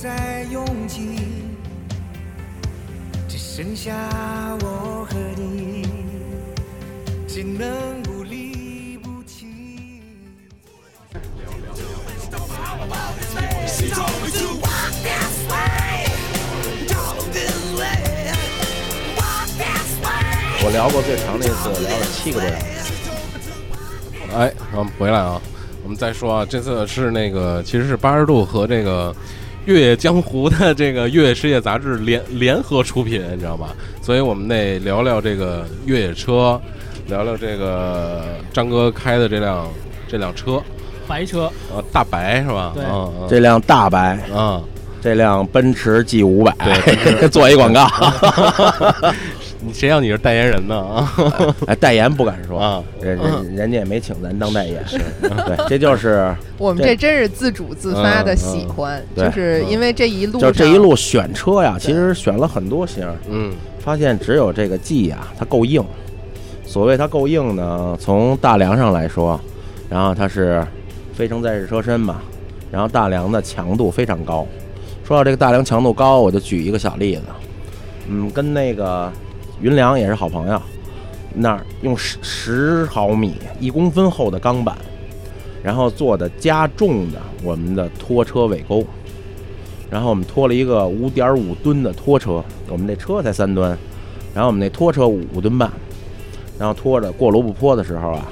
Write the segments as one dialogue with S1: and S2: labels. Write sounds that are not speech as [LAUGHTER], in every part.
S1: 这个世界不再拥挤，只剩下我和你，只能不离不弃。
S2: 我聊过最长的一次，聊了七个多小时。
S3: 哎，我们回来啊，我们再说啊，这次是那个其实是八十度和这个越野江湖的这个越野世界杂志联联合出品，你知道吧？所以我们得聊聊这个越野车，聊聊这个张哥开的这辆这辆车，
S4: 白车，
S3: 呃，大白是吧？
S4: 对
S3: 嗯嗯
S2: 这辆大白，
S3: 嗯，
S2: 这辆奔驰 G 五百，
S3: 对 [LAUGHS]
S2: 做一广告。[LAUGHS]
S3: 你谁让你是代言人呢啊？[LAUGHS]
S2: 哎，代言不敢说
S3: 啊
S2: 人人人家也没请咱当代言。[LAUGHS] 对，这就是 [LAUGHS]
S5: 我们
S2: 这
S5: 这真是自主自发的喜欢，
S2: 嗯嗯
S5: 就是因为这一路
S2: 就这一路选车呀，其实选了很多型，
S3: 嗯
S2: 发现只有这个 G 呀，它够硬。所谓它够硬呢，从大梁上来说，然后它是非承载式车身嘛，然后大梁的强度非常高。说到这个大梁强度高，我就举一个小例子，嗯，跟那个云良也是好朋友，那儿用十十毫米一公分厚的钢板，然后做的加重的我们的拖车尾钩，然后我们拖了一个五点五吨的拖车，我们那车才三吨，然后我们那拖车五五吨半，然后拖着过罗布泊的时候啊，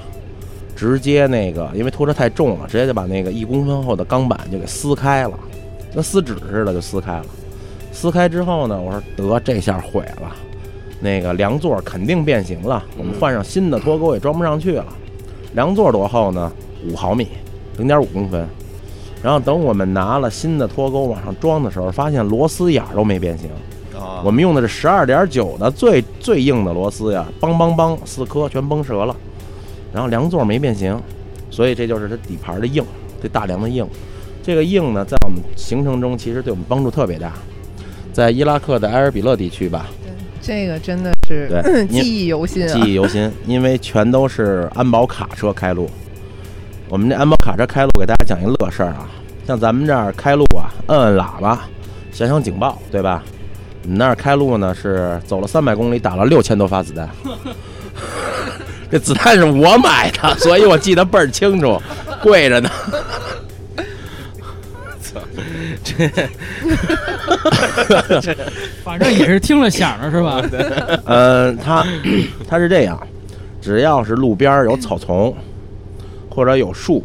S2: 直接那个因为拖车太重了，直接就把那个一公分厚的钢板就给撕开了，跟撕纸似的就撕开了。撕开之后呢，我说得这下毁了，那个梁座肯定变形了，我们换上新的脱钩也装不上去了。梁座多厚呢？五毫米，零点五公分。然后等我们拿了新的脱钩往上装的时候，发现螺丝眼儿都没变形。
S3: 啊
S2: 我们用的是十二点九的最最硬的螺丝呀，梆梆梆四颗全崩折了，然后梁座没变形，所以这就是它底盘的硬，这大梁的硬。这个硬呢，在我们行程中其实对我们帮助特别大。在伊拉克的埃尔比勒地区吧，
S5: 这个真的是
S2: 对 [CLEARS THROAT]
S5: 记忆犹新
S2: 记
S5: 啊！
S2: 忆犹新，[LAUGHS] 因为全都是安保卡车开路。我们这安保卡车开路，给大家讲一乐事儿啊，像咱们这儿开路啊，摁摁喇叭，响响警报，对吧？你们那儿开路呢是走了三百公里，打了六千多发子弹。[LAUGHS] 这子弹是我买的，所以我记得倍儿清楚，贵着呢。[LAUGHS]
S4: 反正也是听了响了是吧？
S2: 嗯，[LAUGHS] 它它是这样，只要是路边儿有草丛，或者有树，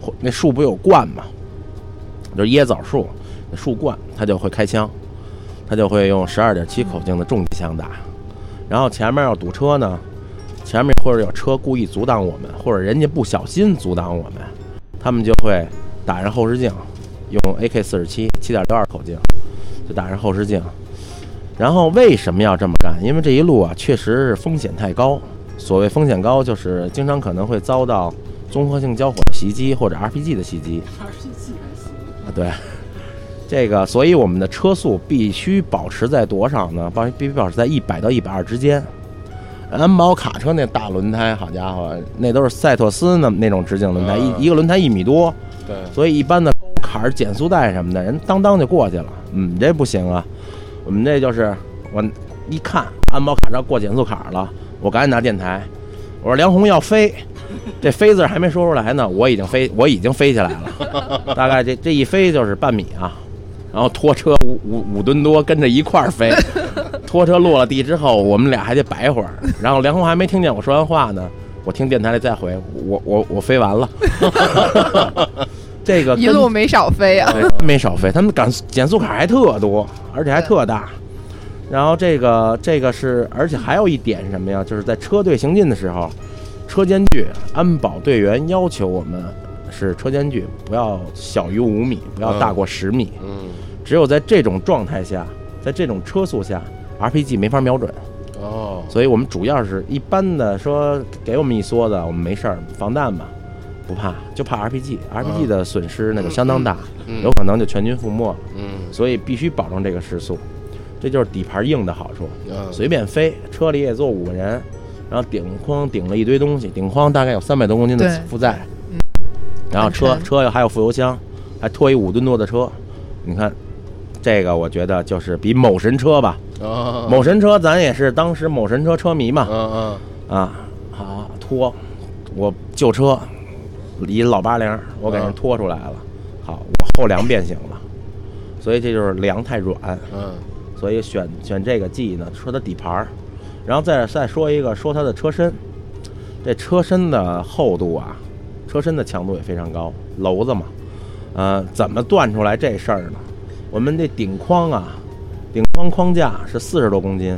S2: 或那树不有冠吗？就是椰枣树，那树冠，它就会开枪，它就会用十二点七口径的重机枪打。然后前面要堵车呢，前面或者有车故意阻挡我们，或者人家不小心阻挡我们，他们就会打上后视镜，用 AK 四十七七点六二口径，就打上后视镜。然后为什么要这么干？因为这一路啊，确实是风险太高。所谓风险高，就是经常可能会遭到综合性交火的袭击或者 RPG 的袭击。RPG 啊，对，这个，所以我们的车速必须保持在多少呢？保必须保持在一百到一百二之间。安保卡车那大轮胎，好家伙，那都是赛特斯那那种直径轮胎，
S3: 嗯
S2: 一一个轮胎一米多，
S3: 对，
S2: 所以一般的坎儿、减速带什么的，人当当就过去了。嗯，这不行啊，我们这就是我一看安保卡车过减速坎了，我赶紧拿电台，我说梁红要飞，这飞字还没说出来呢，我已经飞，我已经飞起来了，大概这这一飞就是半米啊，然后拖车五五五吨多跟着一块儿飞，拖车落了地之后，我们俩还得摆会儿，然后梁红还没听见我说完话呢，我听电台里再回，我我我飞完了，这个
S5: 一路没少飞啊！
S2: 没少飞，他们赶减速卡还特多，而且还特大。然后这个这个是，而且还有一点是什么呀？就是在车队行进的时候，车间距安保队员要求我们是车间距不要小于五米，不要大过十米。
S3: 嗯
S2: 只有在这种状态下，在这种车速下，RPG 没法瞄准。
S3: 哦，
S2: 所以我们主要是一般的说给我们一梭子，我们没事儿，防弹吧，不怕，就怕 RPG，RPG 的损失那就相当大，
S3: 嗯
S2: 有可能就全军覆没。了。
S3: 嗯。
S2: 所以必须保证这个时速，这就是底盘硬的好处。
S3: 嗯。
S2: 随便飞，车里也坐五个人，然后顶筐顶了一堆东西，顶筐大概有三百多公斤的负载，
S5: 嗯。
S2: 然后车车又还有副油箱，还拖一五吨多的车，你看，这个我觉得就是比某神车吧，
S3: 啊，
S2: 某神车咱也是当时某神车车迷嘛，
S3: 嗯嗯。
S2: 啊，好拖，我旧车，一老八零，我给人
S3: 嗯。
S2: 拖出来了，好，我后梁变形了，所以这就是梁太软，
S3: 嗯。
S2: 所以选选这个 G 呢，说它底盘儿，然后再再说一个，说它的车身，这车身的厚度啊，车身的强度也非常高，篓子嘛，呃，怎么断出来这事儿呢？我们这顶框啊，顶框框架是四十多公斤，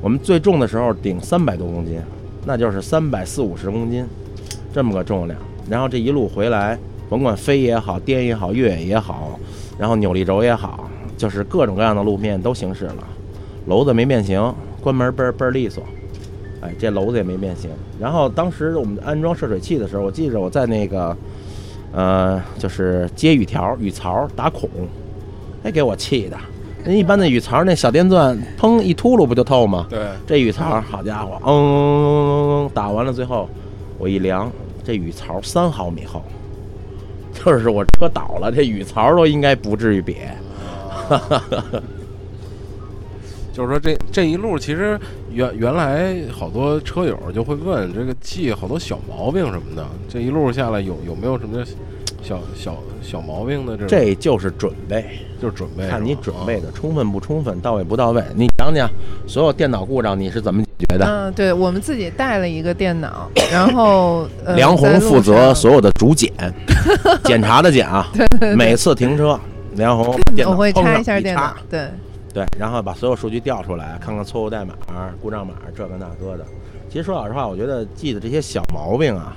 S2: 我们最重的时候顶三百多公斤，那就是三百四五十公斤，这么个重量。然后这一路回来，甭管飞也好，颠也好，越野也好，然后扭力轴也好，就是各种各样的路面都行驶了，楼子没变形，关门倍儿倍儿利索，哎，这楼子也没变形。然后当时我们安装涉水器的时候，我记着我在那个，呃，就是接雨条、雨槽打孔，哎，给我气的。人一般的雨槽那小电钻，砰一秃噜不就透吗？
S3: 对，
S2: 这雨槽，好家伙，嗯，打完了，最后我一量，这雨槽三毫米厚，就是我车倒了，这雨槽都应该不至于瘪。[LAUGHS]
S3: 就是说这这一路其实原原来好多车友就会问这个 G 好多小毛病什么的，这一路下来有有没有什么小小小毛病的这种？
S2: 这就是准备，
S3: 就是准备，
S2: 看你准备的充分不充分，到位不到位。你讲讲所有电脑故障你是怎么的？
S5: 嗯，对，我们自己带了一个电脑，然后呃，[COUGHS]
S2: 梁红负责所有的主检，[LAUGHS] 检查的检啊，每次停车，梁红电脑
S5: 我会插一下电脑，对，
S2: 对，然后把所有数据调出来，看看错误代码、故障码这个那个的。其实说老实话，我觉得记的这些小毛病啊，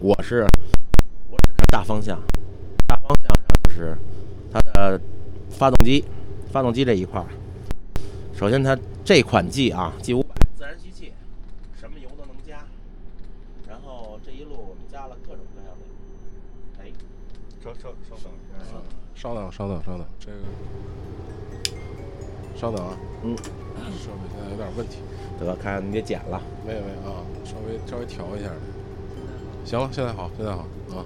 S2: 我是我只看大方向，大方向上就是它的发动机，发动机这一块儿。首先，它这款 G 啊，G 五百自然吸气，什么油都能加。然后这一路我们加了各种各样的，哎，
S6: 稍稍稍等一下啊，
S3: 稍等稍等稍等，这个稍等啊，
S2: 嗯，
S3: 设备现在有点问题，
S2: 得看看你得剪了。
S3: 没有没有啊，稍微稍微调一下。行了，现在好，现在好啊。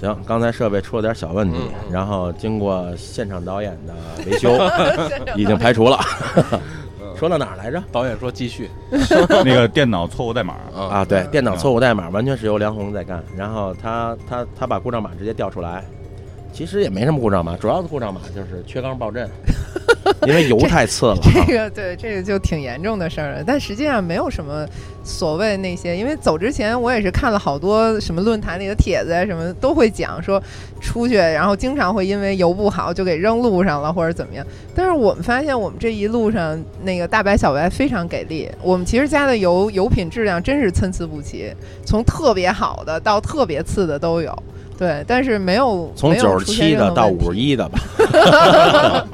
S2: 行，刚才设备出了点小问题，然后经过现场导演的维修，[LAUGHS] 已经排除了。说到哪儿来着？
S3: 导演说继续 [LAUGHS]
S6: 那个电脑错误代码，
S3: 啊
S2: 啊，对，电脑错误代码完全是由梁红在干，然后他他他把故障码直接调出来，其实也没什么故障码，主要的故障码就是缺缸爆震，[LAUGHS] 因为油太次了啊。
S5: 这个对这个就挺严重的事儿了，但实际上没有什么所谓那些，因为走之前我也是看了好多什么论坛里的帖子啊，什么都会讲说出去，然后经常会因为油不好就给扔路上了或者怎么样。但是我们发现我们这一路上那个大白小白非常给力，我们其实加的油油品质量真是参差不齐，从特别好的到特别次的都有。对，但是没有
S2: 从九十七的到五十一的吧，[LAUGHS]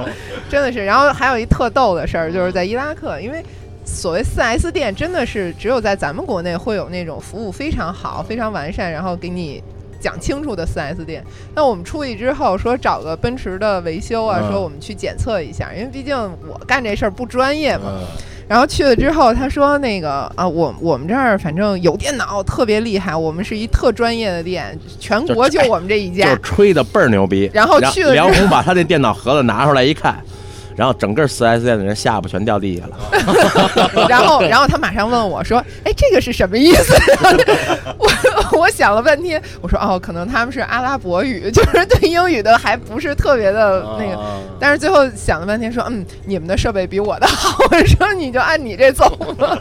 S5: 真的是。然后还有一特逗的事儿，就是在伊拉克，因为所谓四 S 店真的是只有在咱们国内会有那种服务非常好、非常完善，然后给你。讲清楚的四 S 店，那我们出去之后说找个奔驰的维修啊，
S3: 嗯
S5: 说我们去检测一下，因为毕竟我干这事儿不专业嘛。
S3: 嗯
S5: 然后去了之后，他说那个啊，我我们这儿反正有电脑特别厉害，我们是一特专业的店，全国就我们这一家
S2: 就
S5: 家。
S2: 吹的倍儿牛逼。
S5: 然后去了之后
S2: 梁红把他那电脑盒子拿出来一看，然后整个四 S 店的人下巴全掉地下了。[LAUGHS]
S5: 然后，然后他马上问我说：“哎，这个是什么意思？” [LAUGHS] 我我想了半天，我说：“哦，可能他们是阿拉伯语，[LAUGHS] 就是对英语的还不是特别的那个。
S3: 啊
S5: 但是最后想了半天，说：“嗯，你们的设备比我的好。”我说：“你就按你这走吧。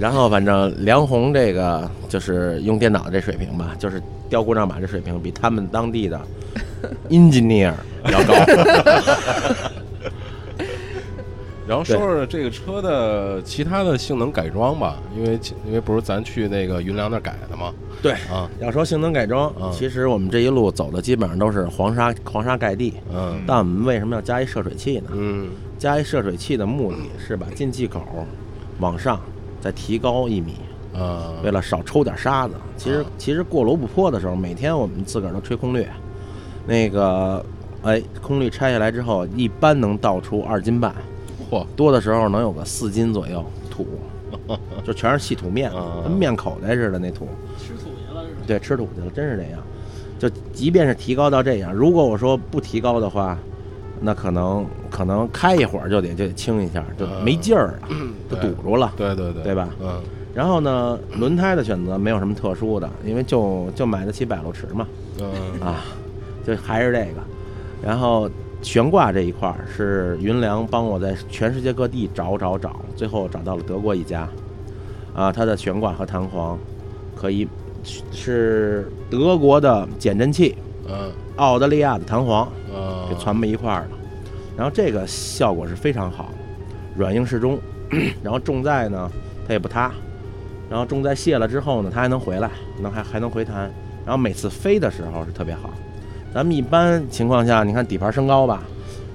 S2: 然后反正梁红这个就是用电脑这水平吧，就是调故障码这水平比他们当地的 [LAUGHS] engineer 要高。[LAUGHS]
S3: 然后说说这个车的其他的性能改装吧，因为因为不是咱去那个云良那儿改的吗？
S2: 对
S3: 啊，
S2: 要说性能改装，
S3: 嗯
S2: 其实我们这一路走的基本上都是黄沙黄沙盖地。
S3: 嗯
S2: 但我们为什么要加一涉水器呢？
S3: 嗯
S2: 加一涉水器的目的是把进气口往上再提高一米，
S3: 啊，
S2: 为了少抽点沙子。其实
S3: 啊
S2: 其实过罗布泊的时候，每天我们自个儿都吹空滤，那个哎空滤拆下来之后，一般能倒出二斤半，
S3: 嚯，
S2: 多的时候能有个四斤左右土，[LAUGHS] 就全是细土面
S3: 啊，
S2: 跟面口袋似的那土。
S4: 吃土去了是吧？
S2: 对，吃土去了，真是这样。就即便是提高到这样，如果我说不提高的话，那可能可能开一会儿就得就得清一下，就没劲儿了，就堵住了。
S3: 对对对，
S2: 对吧？
S3: 嗯。
S2: 然后呢，轮胎的选择没有什么特殊的，因为就就买得起百路驰嘛，
S3: 嗯。
S2: 啊，就还是这个。然后悬挂这一块儿是云良帮我在全世界各地找找找，最后找到了德国一家，啊，它的悬挂和弹簧可以是德国的减震器，
S3: 嗯
S2: 澳大利亚的弹簧
S3: 嗯，
S2: 给攒在一块儿了。然后这个效果是非常好，软硬适中。[CLEARS THROAT] 然后重载呢，它也不塌。然后重载卸了之后呢，它还能回来，能还还能回弹。然后每次飞的时候是特别好。咱们一般情况下，你看底盘升高吧，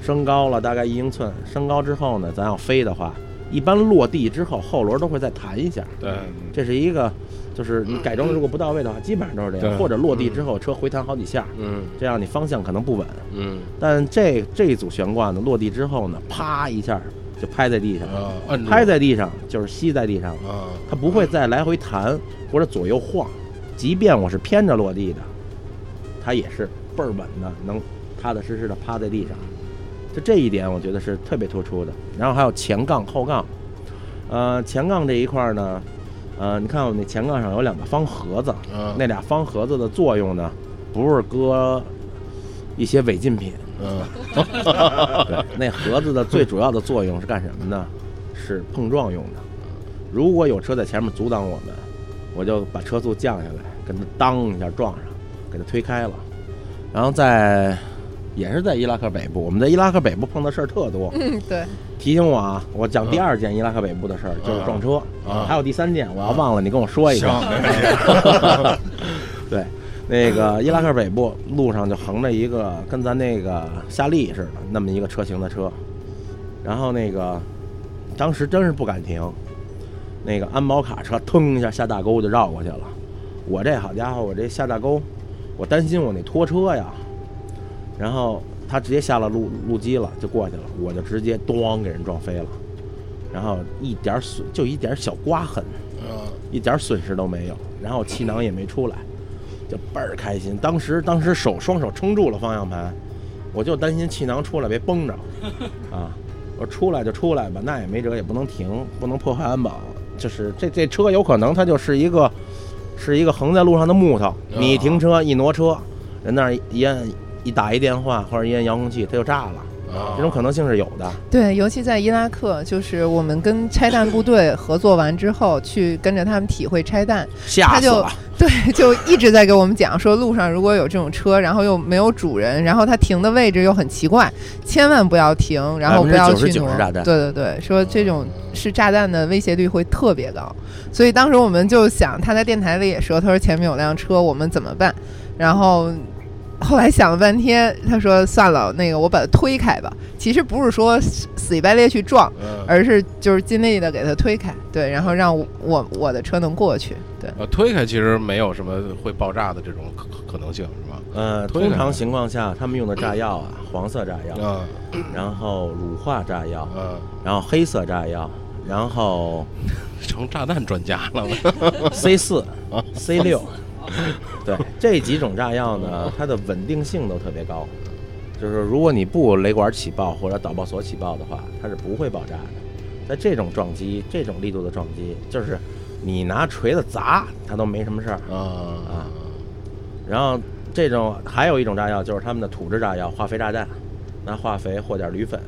S2: 升高了大概一英寸，升高之后呢，咱要飞的话，一般落地之后后轮都会再弹一下。
S3: 对，
S2: 这是一个，就是你改装如果不到位的话，基本上都是这样，或者落地之后车回弹好几下，
S3: 嗯
S2: 这样你方向可能不稳。
S3: 嗯
S2: 但这这一组悬挂呢，落地之后呢，啪一下就拍在地上，拍在地上就是吸在地上了，
S3: 啊，
S2: 它不会再来回弹或者左右晃，即便我是偏着落地的，它也是倍儿稳的，能踏踏实实的趴在地上。就这一点，我觉得是特别突出的。然后还有前杠、后杠，呃，前杠这一块儿呢，呃，你看我那前杠上有两个方盒子，
S3: 嗯
S2: 那俩方盒子的作用呢，不是搁一些违禁品，
S3: 嗯 [LAUGHS]
S2: 对，那盒子的最主要的作用是干什么呢？是碰撞用的。如果有车在前面阻挡我们，我就把车速降下来，跟它当一下撞上，给它推开了。然后在也是在伊拉克北部，我们在伊拉克北部碰的事儿特多。
S5: 嗯，对，
S2: 提醒我啊，我讲第二件伊拉克北部的事儿就是撞车，
S3: 啊
S2: 还有第三件，我要忘了你跟我说一个。
S6: 行，没问题。
S2: 对，那个伊拉克北部路上就横着一个跟咱那个夏利似的那么一个车型的车，然后那个当时真是不敢停，那个安保卡车腾一下下大沟就绕过去了。我这好家伙，我这下大沟，我担心我那拖车呀，然后他直接下了路路基了，就过去了，我就直接咣给人撞飞了，然后一点损就一点小刮痕，
S3: 嗯
S2: 一点损失都没有，然后气囊也没出来，就倍儿开心。当时当时手双手撑住了方向盘，我就担心气囊出来别崩着啊。我说出来就出来吧，那也没辙，也不能停，不能破坏安保。就是这这车有可能它就是一个是一个横在路上的木头，你一停车一挪车，人那儿一按一打一电话或者一按遥控器，它就炸了，
S3: 啊，
S2: 这种可能性是有的。
S5: 对，尤其在伊拉克，就是我们跟拆弹部队合作完之后，去跟着他们体会拆弹，他就
S2: 吓死了！
S5: 对，就一直在给我们讲说，路上如果有这种车，然后又没有主人，然后它停的位置又很奇怪，千万不要停，然后不要去
S2: 99%
S5: 挪
S2: 是炸弹。
S5: 对对对，说这种是炸弹的威胁率会特别高，所以当时我们就想，他在电台里也说，他说前面有辆车，我们怎么办？然后。后来想了半天，他说：“算了，那个我把它推开吧。其实不是说死死乞白赖去撞，
S3: 嗯
S5: 而是就是尽力的给它推开，对，然后让我我我的车能过去，对。
S3: 呃，推开其实没有什么会爆炸的这种可可能性，是吧？
S2: 呃，通常情况下，他们用的炸药啊，黄色炸药，
S3: 嗯
S2: 然后乳化炸药，
S3: 嗯，
S2: 然后黑色炸药，然后
S3: 成炸弹专家了。
S2: C 四、C 六，[LAUGHS] 对这几种炸药呢，它的稳定性都特别高。就是如果你不雷管起爆或者导爆索起爆的话，它是不会爆炸的。在这种撞击、这种力度的撞击，就是你拿锤子砸它都没什么事儿。
S3: 啊啊
S2: 然后这种还有一种炸药就是他们的土制炸药，化肥炸弹，拿化肥和点铝粉，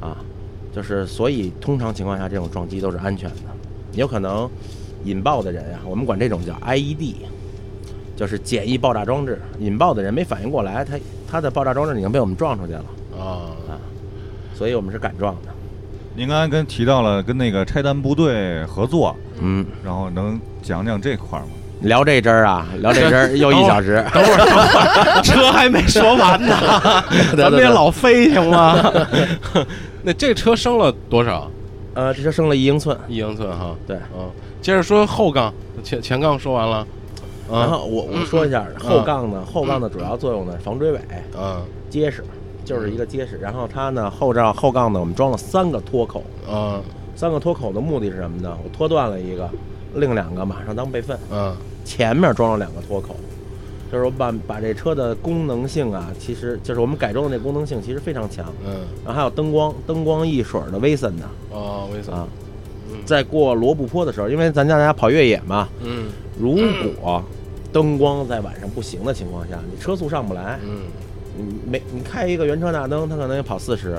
S2: 啊，就是所以通常情况下这种撞击都是安全的。有可能引爆的人啊，我们管这种叫 IED，就是简易爆炸装置。引爆的人没反应过来，他他的爆炸装置已经被我们撞出去了，
S3: 啊
S2: 所以我们是敢撞的。
S6: 您刚才跟提到了跟那个拆弹部队合作，
S2: 嗯，
S6: 然后能讲讲这块儿吗？
S2: 聊这针儿啊，聊这针儿 [LAUGHS] 又一小时。
S3: 等会儿，等会儿，车还没说完呢，[LAUGHS] 咱别老飞行吗？[LAUGHS] 那这车升了多少？
S2: 呃，这车升了一英寸，
S3: 一英寸哈。
S2: 对
S3: 嗯，接着说后杠，前前杠说完了。
S2: 然
S3: 嗯
S2: 后我我说一下后杠呢，后杠的主要作用呢是防追尾。
S3: 嗯。
S2: 结实，就是一个结实。然后它呢后罩后杠呢，我们装了三个脱口，
S3: 嗯。
S2: 三个脱口的目的是什么呢？我脱断了一个，另两个马上当备份。
S3: 嗯。
S2: 前面装了两个脱口，就是我把把这车的功能性啊，其实就是我们改装的那功能性其实非常强。
S3: 嗯。
S2: 然后还有灯光，灯光一水儿的威森的
S3: 哦，威森
S2: 在过罗布泊的时候，因为咱家大家跑越野嘛，
S3: 嗯。
S2: 如果灯光在晚上不行的情况下，你车速上不来，
S3: 嗯。
S2: 你没你开一个原车大灯，它可能也跑四十，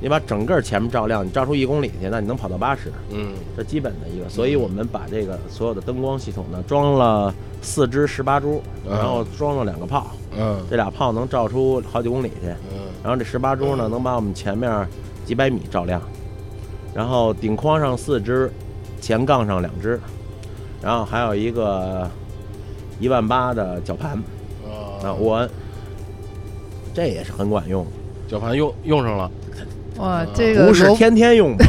S2: 你把整个前面照亮，你照出一公里去，那你能跑到八十，
S3: 嗯。
S2: 这基本的一个。所以我们把这个所有的灯光系统呢，装了四只十八珠，
S3: 嗯。
S2: 然后装了两个炮，
S3: 嗯。
S2: 这俩炮能照出好几公里去，
S3: 嗯。
S2: 然后这十八珠呢能把我们前面几百米照亮，然后顶框上四只，前杠上两只，然后还有一个一万八的绞盘。啊，我，这也是很管用，
S3: 绞盘用用上了，
S5: 哇，这个
S2: 不是天天用。吧？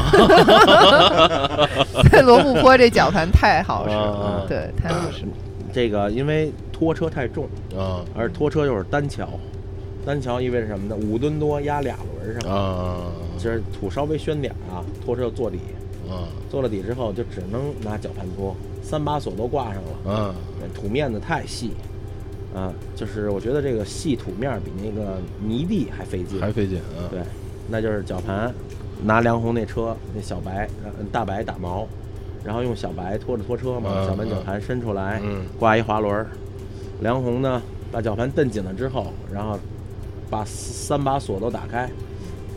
S5: 在罗布泊这绞盘太好使
S3: 啊。
S5: 了，对，太好使了。
S2: 这个因为拖车太重，
S3: 啊。
S2: 而拖车又是单桥，单桥意味着什么呢？五吨多压俩轮上，
S3: 啊。
S2: 其实土稍微宣点儿啊，拖车就坐底，
S3: 啊。
S2: 坐了底之后就只能拿绞盘拖，三把锁都挂上了。
S3: 嗯
S2: 土面子太细，啊，就是我觉得这个细土面儿比那个泥地还费劲。
S3: 还费劲啊，
S2: 对，那就是绞盘，拿梁红那车那小白，呃大白打毛，然后用小白拖着拖车嘛，
S3: 嗯
S2: 小白绞盘伸出来，
S3: 嗯
S2: 挂一滑轮儿。梁红呢，把绞盘蹬紧了之后，然后把三把锁都打开，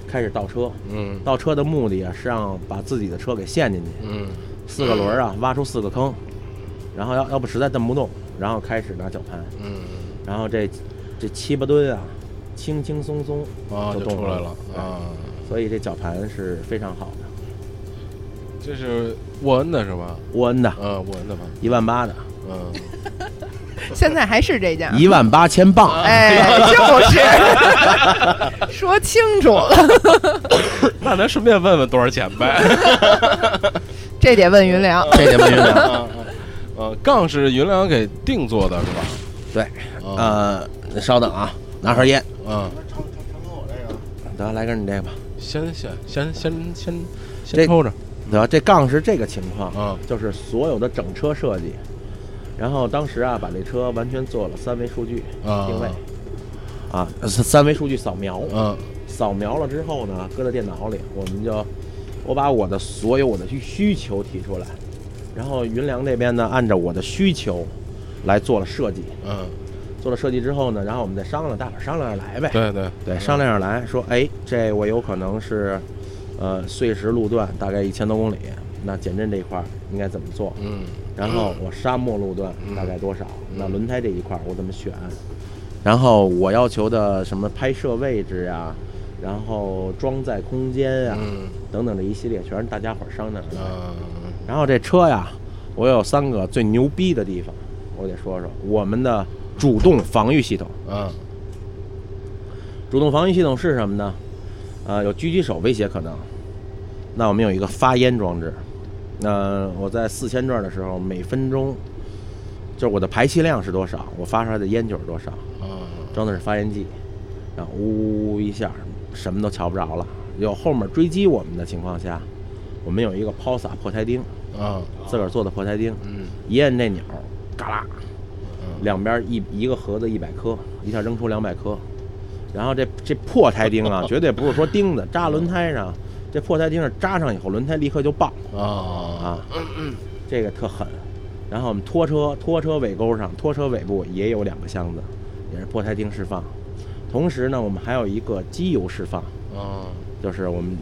S2: 开始倒车。
S3: 嗯
S2: 倒车的目的啊，是让把自己的车给陷进去，
S3: 嗯
S2: 四个轮儿啊，挖出四个坑，然后要要不实在蹬不动，然后开始拿绞盘，
S3: 嗯
S2: 然后这这七八吨啊，轻轻松松
S3: 啊就
S2: 动
S3: 出来了，啊，
S2: 所以这绞盘是非常好的。
S3: 这是沃恩的是吧？
S2: 沃恩的
S3: 嗯，沃恩的吧，
S2: 一万八的，
S3: 嗯，[LAUGHS]
S5: 现在还是这价，
S2: 一万八千磅，
S5: 哎，[LAUGHS] 就是 [LAUGHS] 说清楚了，
S3: 那咱顺便问问多少钱呗？
S5: 这得问云良。
S2: 这得问云良。
S3: 啊呃，杠是云良给定做的是吧？
S2: 对，
S3: 啊，
S2: 呃，稍等啊，拿盒烟，
S3: 嗯，
S2: 得来根你这个吧。
S3: 先先先先先
S2: 这
S3: 先抽着，
S2: 得，这杠是这个情况，
S3: 嗯。
S2: 就是所有的整车设计，然后当时啊，把这车完全做了三维数据
S3: 啊
S2: 定位，啊，三维数据扫描，
S3: 嗯。
S2: 扫描了之后呢，搁在电脑里，我们就我把我的所有我的需需求提出来，然后云良这边呢，按照我的需求来做了设计，
S3: 嗯，
S2: 做了设计之后呢，然后我们再商量，大伙儿商量着来呗。
S3: 对对
S2: 对，商量着来说，哎，这我有可能是，呃，碎石路段大概一千多公里，那减震这一块儿应该怎么做？
S3: 嗯
S2: 然后我沙漠路段
S3: 嗯
S2: 大概多少？
S3: 嗯
S2: 那轮胎这一块儿我怎么选？然后我要求的什么拍摄位置呀，然后装载空间呀，
S3: 嗯
S2: 等等这一系列，全是大家伙儿商量着来。
S3: 啊
S2: 然后这车呀，我有三个最牛逼的地方，我得说说我们的主动防御系统。
S3: 啊
S2: 主动防御系统是什么呢？呃，有狙击手威胁可能。那我们有一个发烟装置。那我在四千转的时候，每分钟就是我的排气量是多少，我发出来的烟就是多少。
S3: 啊
S2: 装的是发烟机，然后呜呜呜一下，什么都瞧不着了。有后面追击我们的情况下，我们有一个抛洒破胎钉，
S3: 啊
S2: 自个儿做的破胎钉，
S3: 嗯
S2: 一摁这钮儿，嘎啦，
S3: 嗯
S2: 两边一一个盒子一百颗，一下扔出两百颗。然后这这破胎钉啊，[LAUGHS] 绝对不是说钉子扎轮胎上，这破胎钉是扎上以后轮胎立刻就爆
S3: 啊
S2: 啊，这个特狠。然后我们拖车拖车尾钩上，拖车尾部也有两个箱子，也是破胎钉释放。同时呢，我们还有一个机油释放，
S3: 啊
S2: 就是我们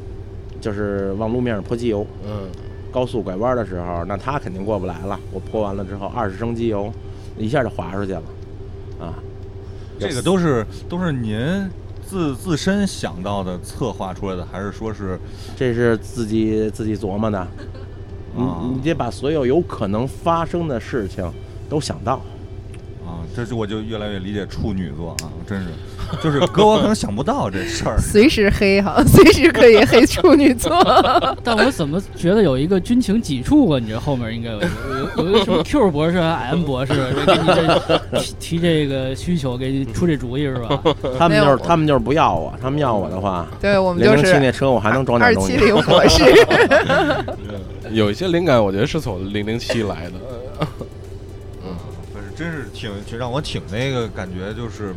S2: 就是往路面上泼机油，
S3: 嗯
S2: 高速拐弯的时候，那他肯定过不来了。我泼完了之后，二十升机油，一下就滑出去了，啊，
S6: 这个都是都是您自自身想到的、策划出来的，还是说是
S2: 这是自己自己琢磨的。你
S6: 啊
S2: 你得把所有有可能发生的事情都想到。
S6: 啊？这就我就越来越理解处女座啊，真是，[LAUGHS] 就是哥我可能想不到这事儿。
S5: 随时黑哈，[LAUGHS] 随时可以黑处女座。[LAUGHS]
S4: 但我怎么觉得有一个军情几处啊？你这后面应该有一个有有一个什么 Q 博士、M 博士，给你这提提这个需求，给你出这主意是吧？
S2: 他们就是他们就是不要我，他们要我的话，
S5: 对我们就
S2: 零零七那
S5: 是
S2: 车我还能装点东西。
S5: 二七零博士。
S3: 有一些灵感，我觉得是从零零七来的。
S6: 真是挺挺让我挺那个感觉，就是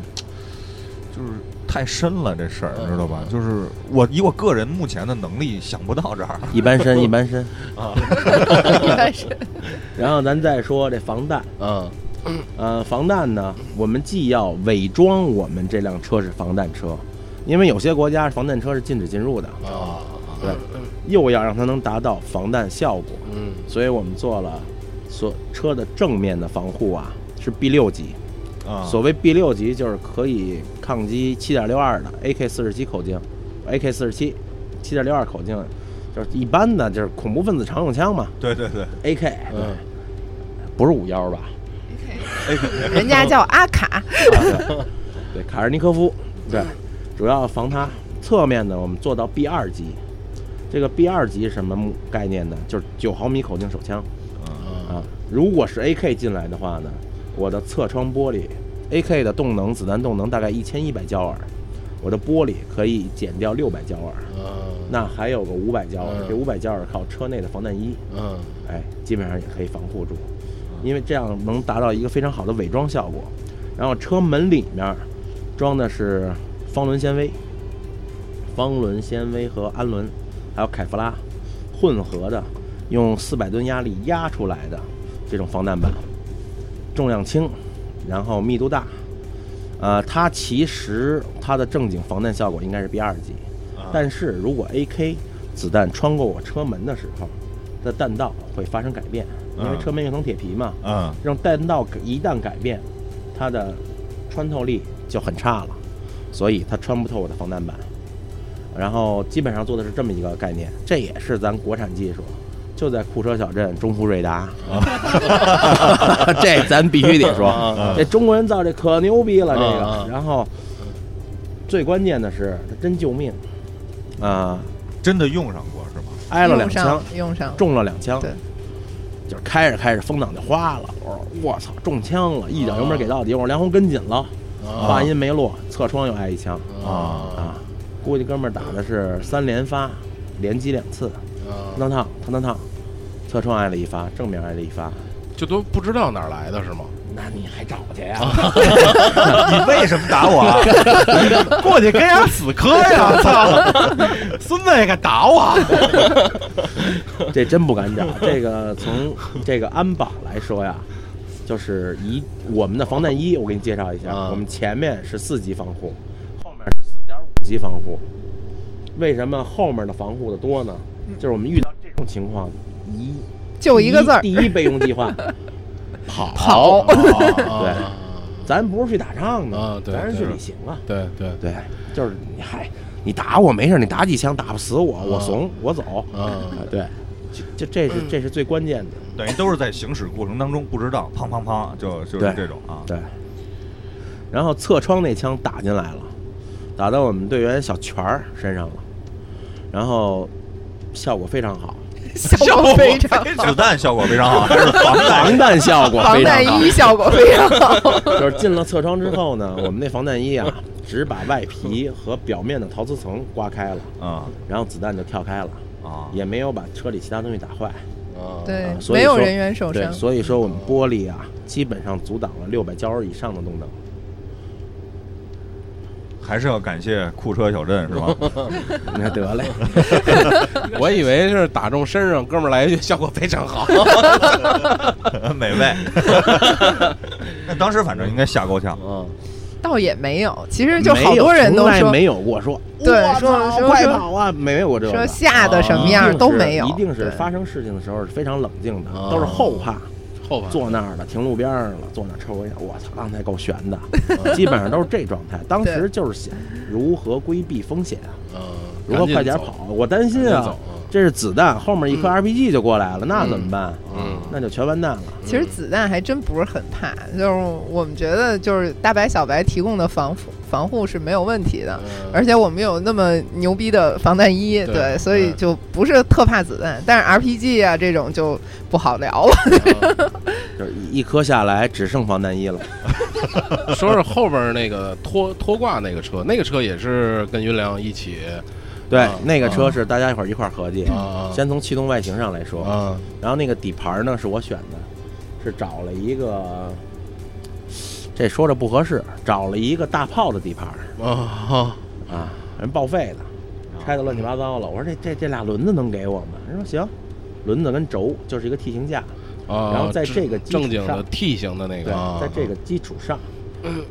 S6: [TSK] 就是太深了这事儿，
S3: 嗯。
S6: 知道吧？就是我以我个人目前的能力想不到这儿。
S2: 一般深一般深。[LAUGHS]
S6: 啊。[LAUGHS]
S5: 一般深。
S2: 然后咱再说这防弹，
S3: 嗯。
S2: 呃，防弹呢，我们既要伪装我们这辆车是防弹车，因为有些国家防弹车是禁止进入的，
S3: 啊，
S2: 对，又要让它能达到防弹效果，
S3: 嗯。
S2: 所以我们做了所车的正面的防护啊，是 B 六级。
S6: 啊，
S2: 所谓 B 六级就是可以抗击七点六二的 AK 四十七口径，AK 四十七七点六二口径，就是一般的就是恐怖分子常用枪嘛
S6: 对对对
S2: ，，AK，
S3: 嗯
S2: 不是五幺吧？[LAUGHS]
S5: 人家叫阿卡，
S2: 啊对，对，卡尔尼科夫，对，主要防它。侧面呢，我们做到 B 二级。这个 B 二级是什么概念呢？就是九毫米口径手枪
S3: 嗯
S2: 啊。如果是 AK 进来的话呢，我的侧窗玻璃，AK 的动能子弹动能大概一千一百焦耳，我的玻璃可以减掉六百焦耳，
S3: 嗯
S2: 那还有个五百焦耳
S3: 嗯，
S2: 这五百焦耳靠车内的防弹衣，
S3: 嗯。
S2: 哎，基本上也可以防护住，因为这样能达到一个非常好的伪装效果。然后车门里面装的是芳纶纤维、芳纶纤维和氨纶，还有凯夫拉混合的，用四百吨压力压出来的这种防弹板，重量轻，然后密度大。呃，它其实它的正经防弹效果应该是 B 二级，但是如果 AK 子弹穿过我车门的时候，它的弹道会发生改变，因为
S6: 嗯
S2: 车门有层铁皮嘛，
S6: 嗯
S2: 让弹道一旦改变，它的穿透力就很差了，所以它穿不透我的防弹板。然后基本上做的是这么一个概念，这也是咱国产技术，就在库车小镇中孚瑞达，[LAUGHS] 这咱必须得说，[LAUGHS] 这中国人造这可牛逼了，这个。然后最关键的是，它真救命。啊，
S6: 真的用上过是吗？
S2: 挨了两枪，
S5: 用上，
S2: 中了两枪，
S5: 对，
S2: 就是开着开着风挡就花了，我说我操中枪了，一脚油门给到底，我说梁红跟紧了，话音没落，侧窗又挨一枪。
S3: 啊。
S2: 啊，估计哥们儿打的是三连发，连击两次，
S3: 啊，
S2: 当当当当当，侧窗挨了一发，正面挨了一发，
S3: 就都不知道哪儿来的是吗？
S2: 那你还找去呀？[LAUGHS]
S6: 你为什么打我啊？[LAUGHS] 过去跟人死磕呀！[LAUGHS] 操，孙子也敢打我？
S2: 这真不敢找。这个从这个安保来说呀，就是一我们的防弹衣，我给你介绍一下，
S3: 啊
S2: 我们前面是四级防护，后面是四点五级防护。为什么后面的防护的多呢？就是我们遇到这种情况，一
S5: 就一个字儿。
S2: 第一备用计划，[LAUGHS] 跑。
S5: 跑。
S2: 对，咱不是去打仗的，
S3: 啊对
S2: 咱是去旅行啊。
S3: 对对。
S2: 对，就是你嗨，你打我没事，你打几枪打不死我，我
S3: 啊
S2: 怂，我走。
S3: 啊。
S2: 啊，对，就就这是这是最关键的。
S6: 等于都是在行驶过程当中不知道，砰砰砰，就就是这种啊。
S2: 对，然后侧窗那枪打进来了，打到我们队员小泉儿身上了，然后效果非常好，[LAUGHS]
S5: 效果非常好，
S6: 子弹效果非常好，还是 [LAUGHS] 防弹
S2: 防弹效果
S5: 防
S2: 非常好。
S5: 弹衣效果非常好。[LAUGHS]
S2: 就是进了侧窗之后呢，我们那防弹衣啊，只把外皮和表面的陶瓷层刮开了，
S6: 啊
S2: 然后子弹就跳开了，
S6: 啊！
S2: 也没有把车里其他东西打坏。
S3: 啊，
S5: 对
S2: 啊，所以说
S5: 没有人员受
S2: 对，
S5: 伤。
S2: 所以说我们玻璃啊，基本上阻挡了六百焦耳以上的动能。
S6: 还是要感谢库车小镇是吧？[LAUGHS]
S2: 那得嘞，[LAUGHS]
S3: 我以为是打中身上，哥们儿来一句效果非常好。[LAUGHS]
S6: 美味。那当时反正应该吓够呛。
S2: 嗯，
S5: 倒也没有，其实就好多人都说
S2: 没有过说，
S5: 对
S2: 我
S5: 说
S2: 操快跑啊，没有过这个，
S5: 说吓得什么样
S2: 一定是
S5: 都没有，
S2: 一定是发生事情的时候是非常冷静的，
S3: 啊
S2: 都是后怕，
S3: 后排
S2: 坐那儿了，停路边上了，坐那儿抽根烟，我操，刚才够悬的，基本上都是这状态。当时就是想如何规避风险，
S3: 嗯，
S2: 如何快点跑，我担心啊这是子弹，后面一颗 RPG 就过来了，那怎么办？
S3: 嗯
S2: 那就全完蛋了。
S5: 其实子弹还真不是很怕，就是我们觉得就是大白小白提供的防护防护是没有问题的，
S3: 嗯
S5: 而且我们有那么牛逼的防弹衣，
S3: 对
S5: 对，所以就不是特怕子弹。但是 RPG 啊这种就不好聊了。[LAUGHS]
S2: 就是一一颗下来只剩防弹衣了。[LAUGHS]
S3: 说是后边那个拖拖挂那个车，那个车也是跟云良一起 [LAUGHS]
S2: 对
S3: 啊，
S2: 那个车是大家一会儿一块儿合计。
S3: 啊
S2: 先从气动外形上来说，
S3: 啊
S2: 然后那个底盘呢是我选的，是找了一个，这说着不合适，找了一个大炮的底盘
S3: 啊
S2: 啊，人报废的，拆的乱七八糟了。我说这这这俩轮子能给我吗？人说行，轮子跟轴就是一个 T 型架，
S3: 啊！
S2: 然后在这个基础
S3: 正经的
S2: 上
S3: T 型的那
S2: 对
S3: 个，啊，
S2: 在这个基础上，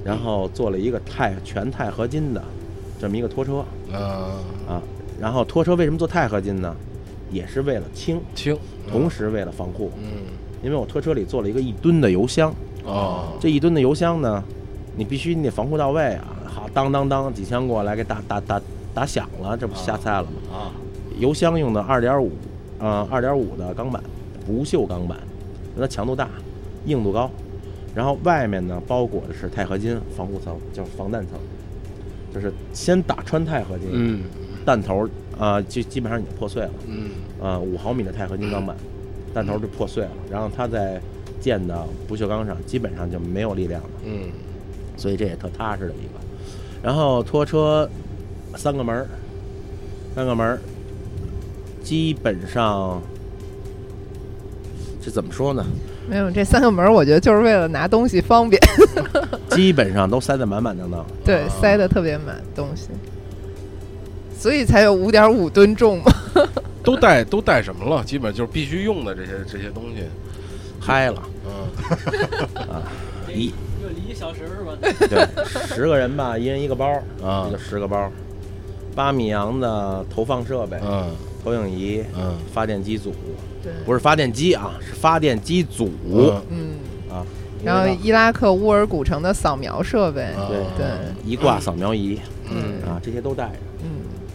S2: 然后做了一个钛全钛合金的这么一个拖车
S3: 啊
S2: 啊。然后拖车为什么做钛合金呢？也是为了轻，
S3: 轻，
S2: 同时为了防护。
S3: 嗯
S2: 因为我拖车里做了一个一吨的油箱，
S3: 哦
S2: 这一吨的油箱呢，你必须你得防护到位啊！好，当当当，几枪过来给打打打打响了，这不瞎猜了吗？
S6: 啊，
S2: 油箱用的二点五，呃，二点五的钢板，不锈钢板，它强度大，硬度高，然后外面呢包裹的是钛合金防护层，叫防弹层，就是先打穿钛合金，
S3: 嗯
S2: 弹头啊、呃就基本上已经破碎了，
S3: 嗯。
S2: 啊，五毫米的钛合金钢板，弹头就破碎了，然后它在建的不锈钢上基本上就没有力量了，
S3: 嗯。
S2: 所以这也特踏实的一个。然后拖车三个门儿，三个门儿，基本上这怎么说呢？
S5: 没有这三个门，我觉得就是为了拿东西方便，[LAUGHS]
S2: 基本上都塞得满满当当。
S5: 对，塞得特别满东西，所以才有五点五吨重嘛。[LAUGHS]
S3: 都带都带什么了？基本就是必须用的这些这些东西。
S2: 嗨了，
S3: 嗯 [LAUGHS]
S2: 一
S4: 一个一小时是吧？
S2: 对十个人吧，一人一个包儿，
S3: 啊
S2: 这就十个包。八米扬的投放设备、
S3: 嗯
S2: 投影仪、
S3: 嗯
S2: 发电机组，
S5: 对，
S2: 不是发电机啊，是发电机组、
S3: 嗯。
S5: 嗯，
S2: 啊。
S5: 然后伊拉克乌尔古城的扫描设备，
S3: 啊。
S2: 对。
S5: 对，
S2: 一挂扫描仪。
S3: 嗯。
S2: 啊，这些都带着。
S5: 嗯，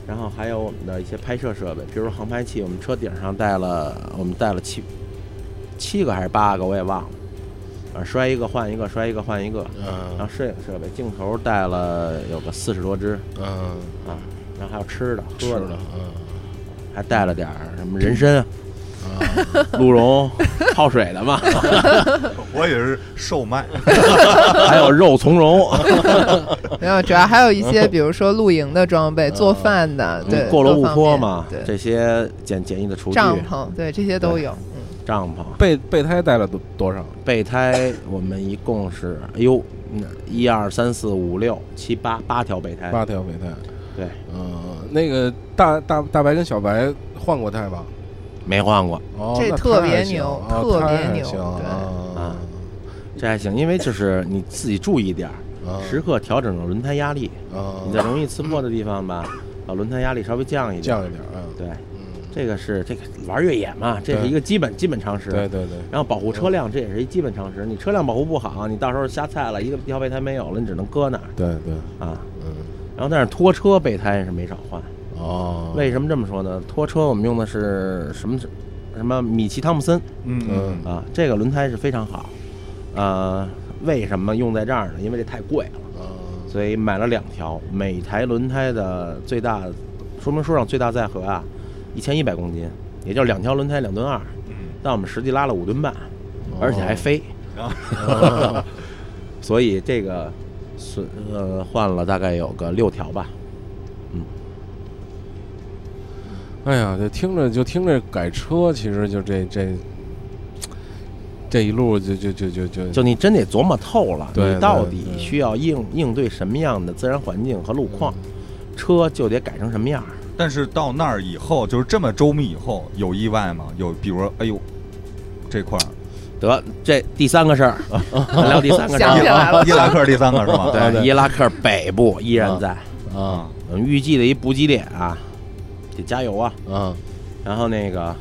S2: 然后还有我们的一些拍摄设备，比如说航拍器，我们车顶上带了，我们带了七七个还是八个，我也忘了。啊，摔一个换一个，摔一个换一个。嗯。然
S3: 嗯
S2: 后摄影设备，镜头带了有个四十多只。
S3: 嗯，
S2: 啊，然后还有吃的、喝的，
S3: 嗯。
S2: 还带了点儿什么人参、
S3: 啊
S2: 鹿茸、泡水的嘛，[LAUGHS]
S6: 我以为是售卖，[LAUGHS]
S2: 还有肉苁蓉、[LAUGHS]
S5: 没有，主要还有一些，比如说露营的装备、做饭的，对，
S2: 嗯过罗布
S5: 各方面
S2: 泊嘛，
S5: 对，
S2: 这些简简易的厨具、
S5: 帐篷，对，这些都有，嗯，
S2: 帐篷、
S3: 备备胎带了多多少？
S2: 备胎，我们一共是，哎呦，嗯一二三四五六七八八条备胎，
S3: 八条备胎。
S2: 对，
S3: 嗯，那个大大大白跟小白换过胎吧？
S2: 没换过，
S3: 哦，
S5: 这特别牛
S3: 啊
S5: 特别牛对
S3: 行啊
S2: 啊这还行，因为就是你自己注意点儿，
S3: 啊
S2: 时刻调整轮胎压力，
S3: 啊，
S2: 你在容易刺破的地方吧，把轮胎压力稍微降一点，
S3: 降一点啊，
S2: 对，
S3: 嗯，
S2: 这个是这个玩越野嘛，这是一个基本基本常识。
S3: 对对对，
S2: 然后保护车辆，这也是一基本常识。你车辆保护不好，你到时候瞎菜了，一个一条备胎没有了，你只能搁那儿
S3: 对对，
S2: 啊。
S3: 嗯，
S2: 然后但是拖车备胎是没少换，
S3: 哦，
S2: 为什么这么说呢？拖车我们用的是什么？什么米奇汤姆森
S6: 嗯
S3: 嗯
S2: 啊？这个轮胎是非常好。呃，为什么用在这儿呢？因为这太贵了，
S3: 啊
S2: 所以买了两条。每台轮胎的最大说明书上最大载荷啊，一千一百公斤，也就是两条轮胎两吨二。但我们实际拉了五吨半，而且还飞。
S3: 哦 [LAUGHS] [LAUGHS]
S2: 所以这个损呃换了大概有个六条吧。
S3: 哎呀，这听着就听着改车，其实就这这这一路就就就就就
S2: 就你真得琢磨透了，
S3: 对
S2: 你到底需要应应对什么样的自然环境和路况，车就得改成什么样儿。
S6: 但是到那儿以后，就是这么周密以后，有意外吗？有，比如说，哎呦，这块儿
S2: 得，这第三个事儿，咱 [LAUGHS] 聊第三个事儿。
S5: 想起来了
S6: 伊拉克第三个是吧？
S2: 对，[LAUGHS] 伊拉克北部依然在，
S3: 啊
S2: 预计的一补给点啊，得加油啊。
S3: 嗯
S2: 然后那个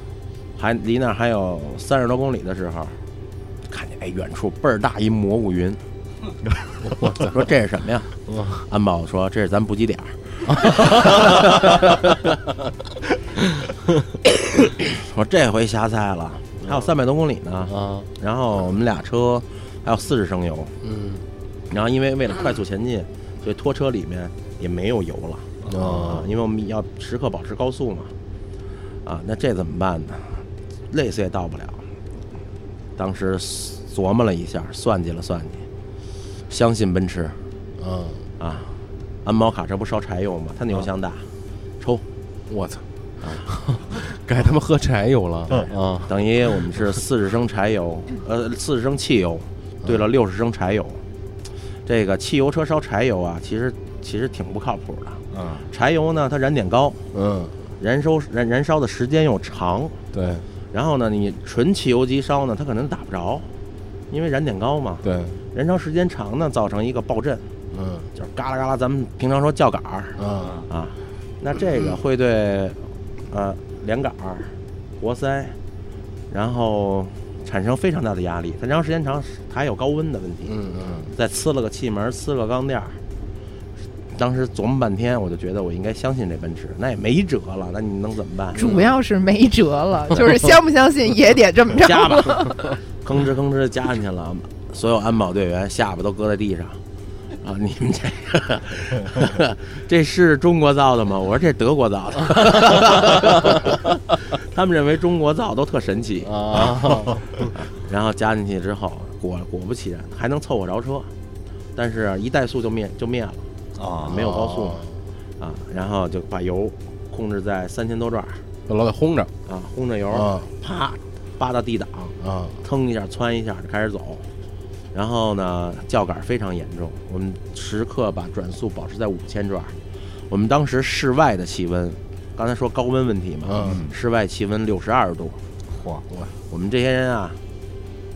S2: 还离那儿还有三十多公里的时候，看见哎远处倍儿大一蘑菇云，[LAUGHS] 我说这是什么呀？[LAUGHS] 安保说这是咱补给点儿。[LAUGHS] 我说这回瞎猜了，还有三百多公里呢。
S3: 啊
S2: 然后我们俩车还有四十升油，
S3: 嗯
S2: 然后因为为了快速前进，所以拖车里面也没有油了。啊
S3: 哦，
S2: 因为我们要时刻保持高速嘛。啊，那这怎么办呢？累死也到不了。当时琢磨了一下，算计了算计，相信奔驰
S3: 嗯
S2: 啊，安保卡车不烧柴油吗？它那油箱大，抽
S3: 我操，该他妈喝柴油了
S6: 嗯
S3: 啊！
S2: 等于我们是四十升柴油，呃，四十升汽油兑了六十升柴油。这个汽油车烧柴油啊，其实其实挺不靠谱的。
S6: 嗯。
S2: 柴油呢，它燃点高，
S3: 嗯，
S2: 燃烧燃燃烧的时间又长，
S3: 对。
S2: 然后呢，你纯汽油机烧呢，它可能打不着，因为燃点高嘛，
S3: 对，
S2: 燃烧时间长呢，造成一个爆震，
S3: 嗯。
S2: 就是嘎啦嘎啦，咱们平常说叫杆儿。
S3: 啊
S2: 啊，那这个会对呃连杆儿、活塞，然后产生非常大的压力，它燃烧时间长，它还有高温的问题，
S3: 嗯嗯，
S2: 再呲了个气门，呲了个钢垫儿。当时琢磨半天，我就觉得我应该相信这奔驰，那也没辙了，那你能怎么办？
S5: 主要是没辙了，[LAUGHS] 就是相不相信也得这么着。
S2: 加吧，[LAUGHS] 吭哧吭哧加进去了，所有安保队员下巴都搁在地上。啊，你们这个 [LAUGHS] 这是中国造的吗？我说这德国造的。他们认为中国造都特神奇，
S3: 啊，
S2: 然后加进去之后，果果不其然还能凑合着车，但是一怠速就灭就灭了
S6: 啊
S2: 没有高速嘛。啊，然后就把油控制在三千多转
S3: 老得轰着。
S2: 啊，轰着油，
S3: 啊。
S2: 啪扒到 D 档，
S3: 啊，
S2: 腾一下窜一下就开始走，然后呢叫杆非常严重，我们时刻把转速保持在五千转儿。我们当时室外的气温，刚才说高温问题嘛，
S3: 嗯。
S2: 室外气温六十二度，
S6: 嚯，
S2: 我们这些人啊，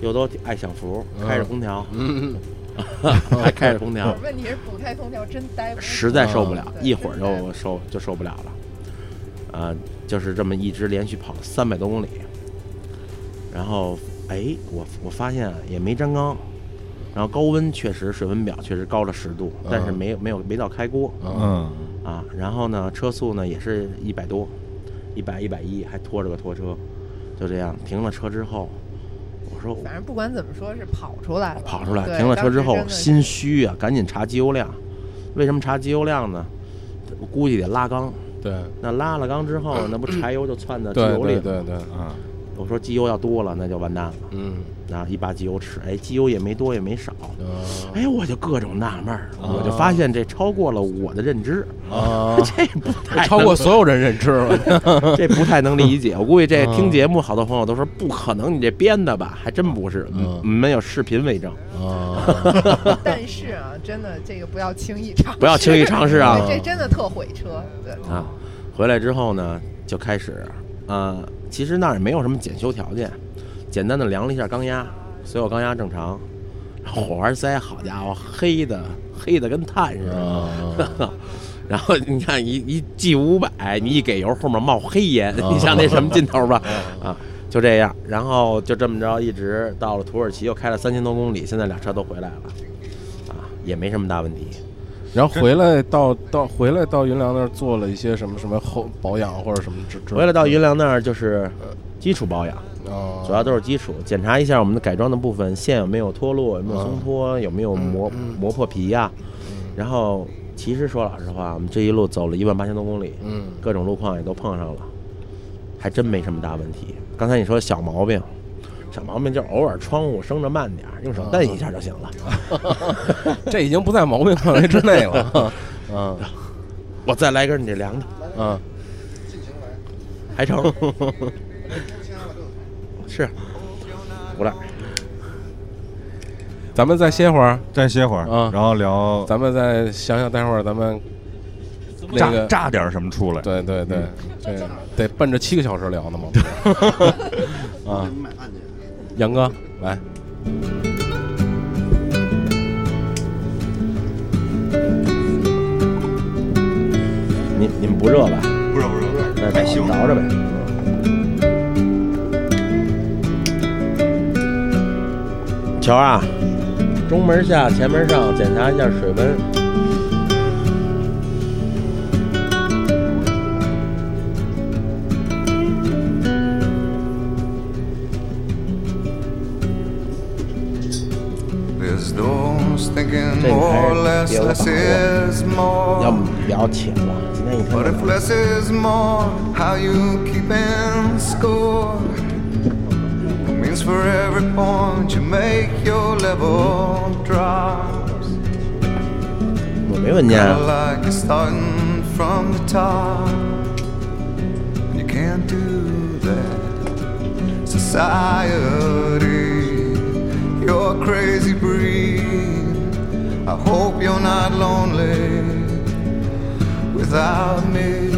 S2: 又都爱享福，
S3: 嗯。
S2: 开着空调，
S3: 嗯 [LAUGHS]
S2: 还开着空调，[LAUGHS]
S5: 问题是不开空调真待不
S2: 实在受不了，一会儿就受就受不了了。啊，就是这么一直连续跑了三百多公里，然后哎，我我发现也没粘缸，然后高温确实水温表确实高了十度，但是
S3: 嗯
S2: 没有没有没到开锅。
S3: 嗯
S6: 嗯。
S2: 啊。然后呢，车速呢也是一百多，一百一百一，还拖着个拖车，就这样。停了车之后，我说
S5: 反正不管怎么说，是跑出来了，
S2: 跑出来，停了车之后心虚啊，赶紧查机油量。为什么查机油量呢？我估计得拉缸。
S3: 对
S2: 那拉了缸之后，[CLEARS THROAT] 那不柴油就窜到机油里了。
S3: 对对对，
S6: 嗯
S2: 我说机油要多了，那就完蛋了。
S3: 嗯
S2: 那一把机油尺，哎，机油也没多也没少。
S3: 啊
S2: 哎，我就各种纳闷儿，
S3: 哦
S2: 我就发现这超过了我的认知，
S3: 啊，[LAUGHS]
S2: 这不太
S3: 超过所有人认知了，[LAUGHS]
S2: 这不太能理解。我估计这
S3: 嗯
S2: 听节目好多朋友都说不可能，你这编的吧？还真不是，
S3: 嗯
S2: 没有视频为证。
S3: 啊，[LAUGHS]
S5: 但是啊，真的这个不要轻易尝试，
S2: 不要轻易尝试啊
S5: 这真的特毁车。对，
S2: 啊，回来之后呢，就开始，呃，其实那儿也没有什么检修条件，简单的量了一下缸压，所有缸压正常，火花塞，好家伙，黑的黑的跟炭似的，
S3: 啊 [LAUGHS]
S2: 然后你看一一 G 五百，你一给油后面冒黑烟，你像那什么劲头吧？啊，就这样，然后就这么着，一直到了土耳其，又开了三千多公里，现在俩车都回来了，啊，也没什么大问题。
S3: 然后回来到到回来到云良那儿做了一些什么什么后保养或者什么之之
S2: 回来到云良那儿就是基础保养。
S3: 啊，
S2: 主要都是基础，检查一下我们的改装的部分线有没有脱落，有没有松脱，有没有磨
S3: 嗯
S2: 磨破皮呀、然后其实说老实话，我们这一路走了一万八千多公里，
S3: 嗯。
S2: 各种路况也都碰上了，还真没什么大问题。刚才你说小毛病，小毛病就是偶尔窗户升着慢点儿，用手摁一下就行了。[LAUGHS]
S3: 这已经不在毛病范围之内了，[LAUGHS] 嗯 [LAUGHS]
S2: 我再来根你这凉的，
S3: 嗯，
S2: 还成。是，不赖。
S3: 咱们再歇会儿，
S6: 再歇会儿，
S3: 嗯
S6: 然后聊
S3: 咱们再想想，待会儿咱们那
S6: 炸
S3: 个
S6: 炸点什么出来。
S3: 对对对，对得奔着七个小时聊呢嘛。啊，杨哥来，
S2: 你你们不热吧？
S6: 不热不热，
S2: 那
S6: 还行
S2: 熬着呗。乔啊，中门下，前门上，检查一下水温。要么聊浅了。今天一天
S7: But
S2: 都
S7: if less is more, how you keeping score? Means for every point you make, your level drops.
S2: 我没问见
S7: Kinda
S2: 啊。
S7: like you're starting from the top. can't do that. Society, you're a crazy breed. I hope you're not lonely without me.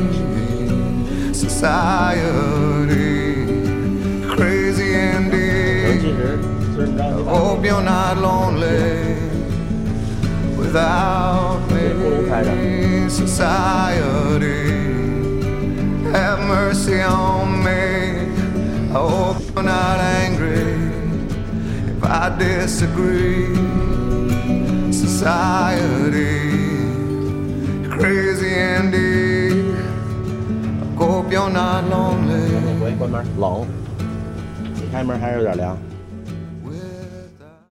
S7: Society, crazy
S2: and deep.
S7: I hope you're not lonely without me. Society, have mercy on me. I hope you're not angry if I disagree. Society crazy indeed. I hope you're not lonely.
S2: 回关门，冷。你开门还是有点凉。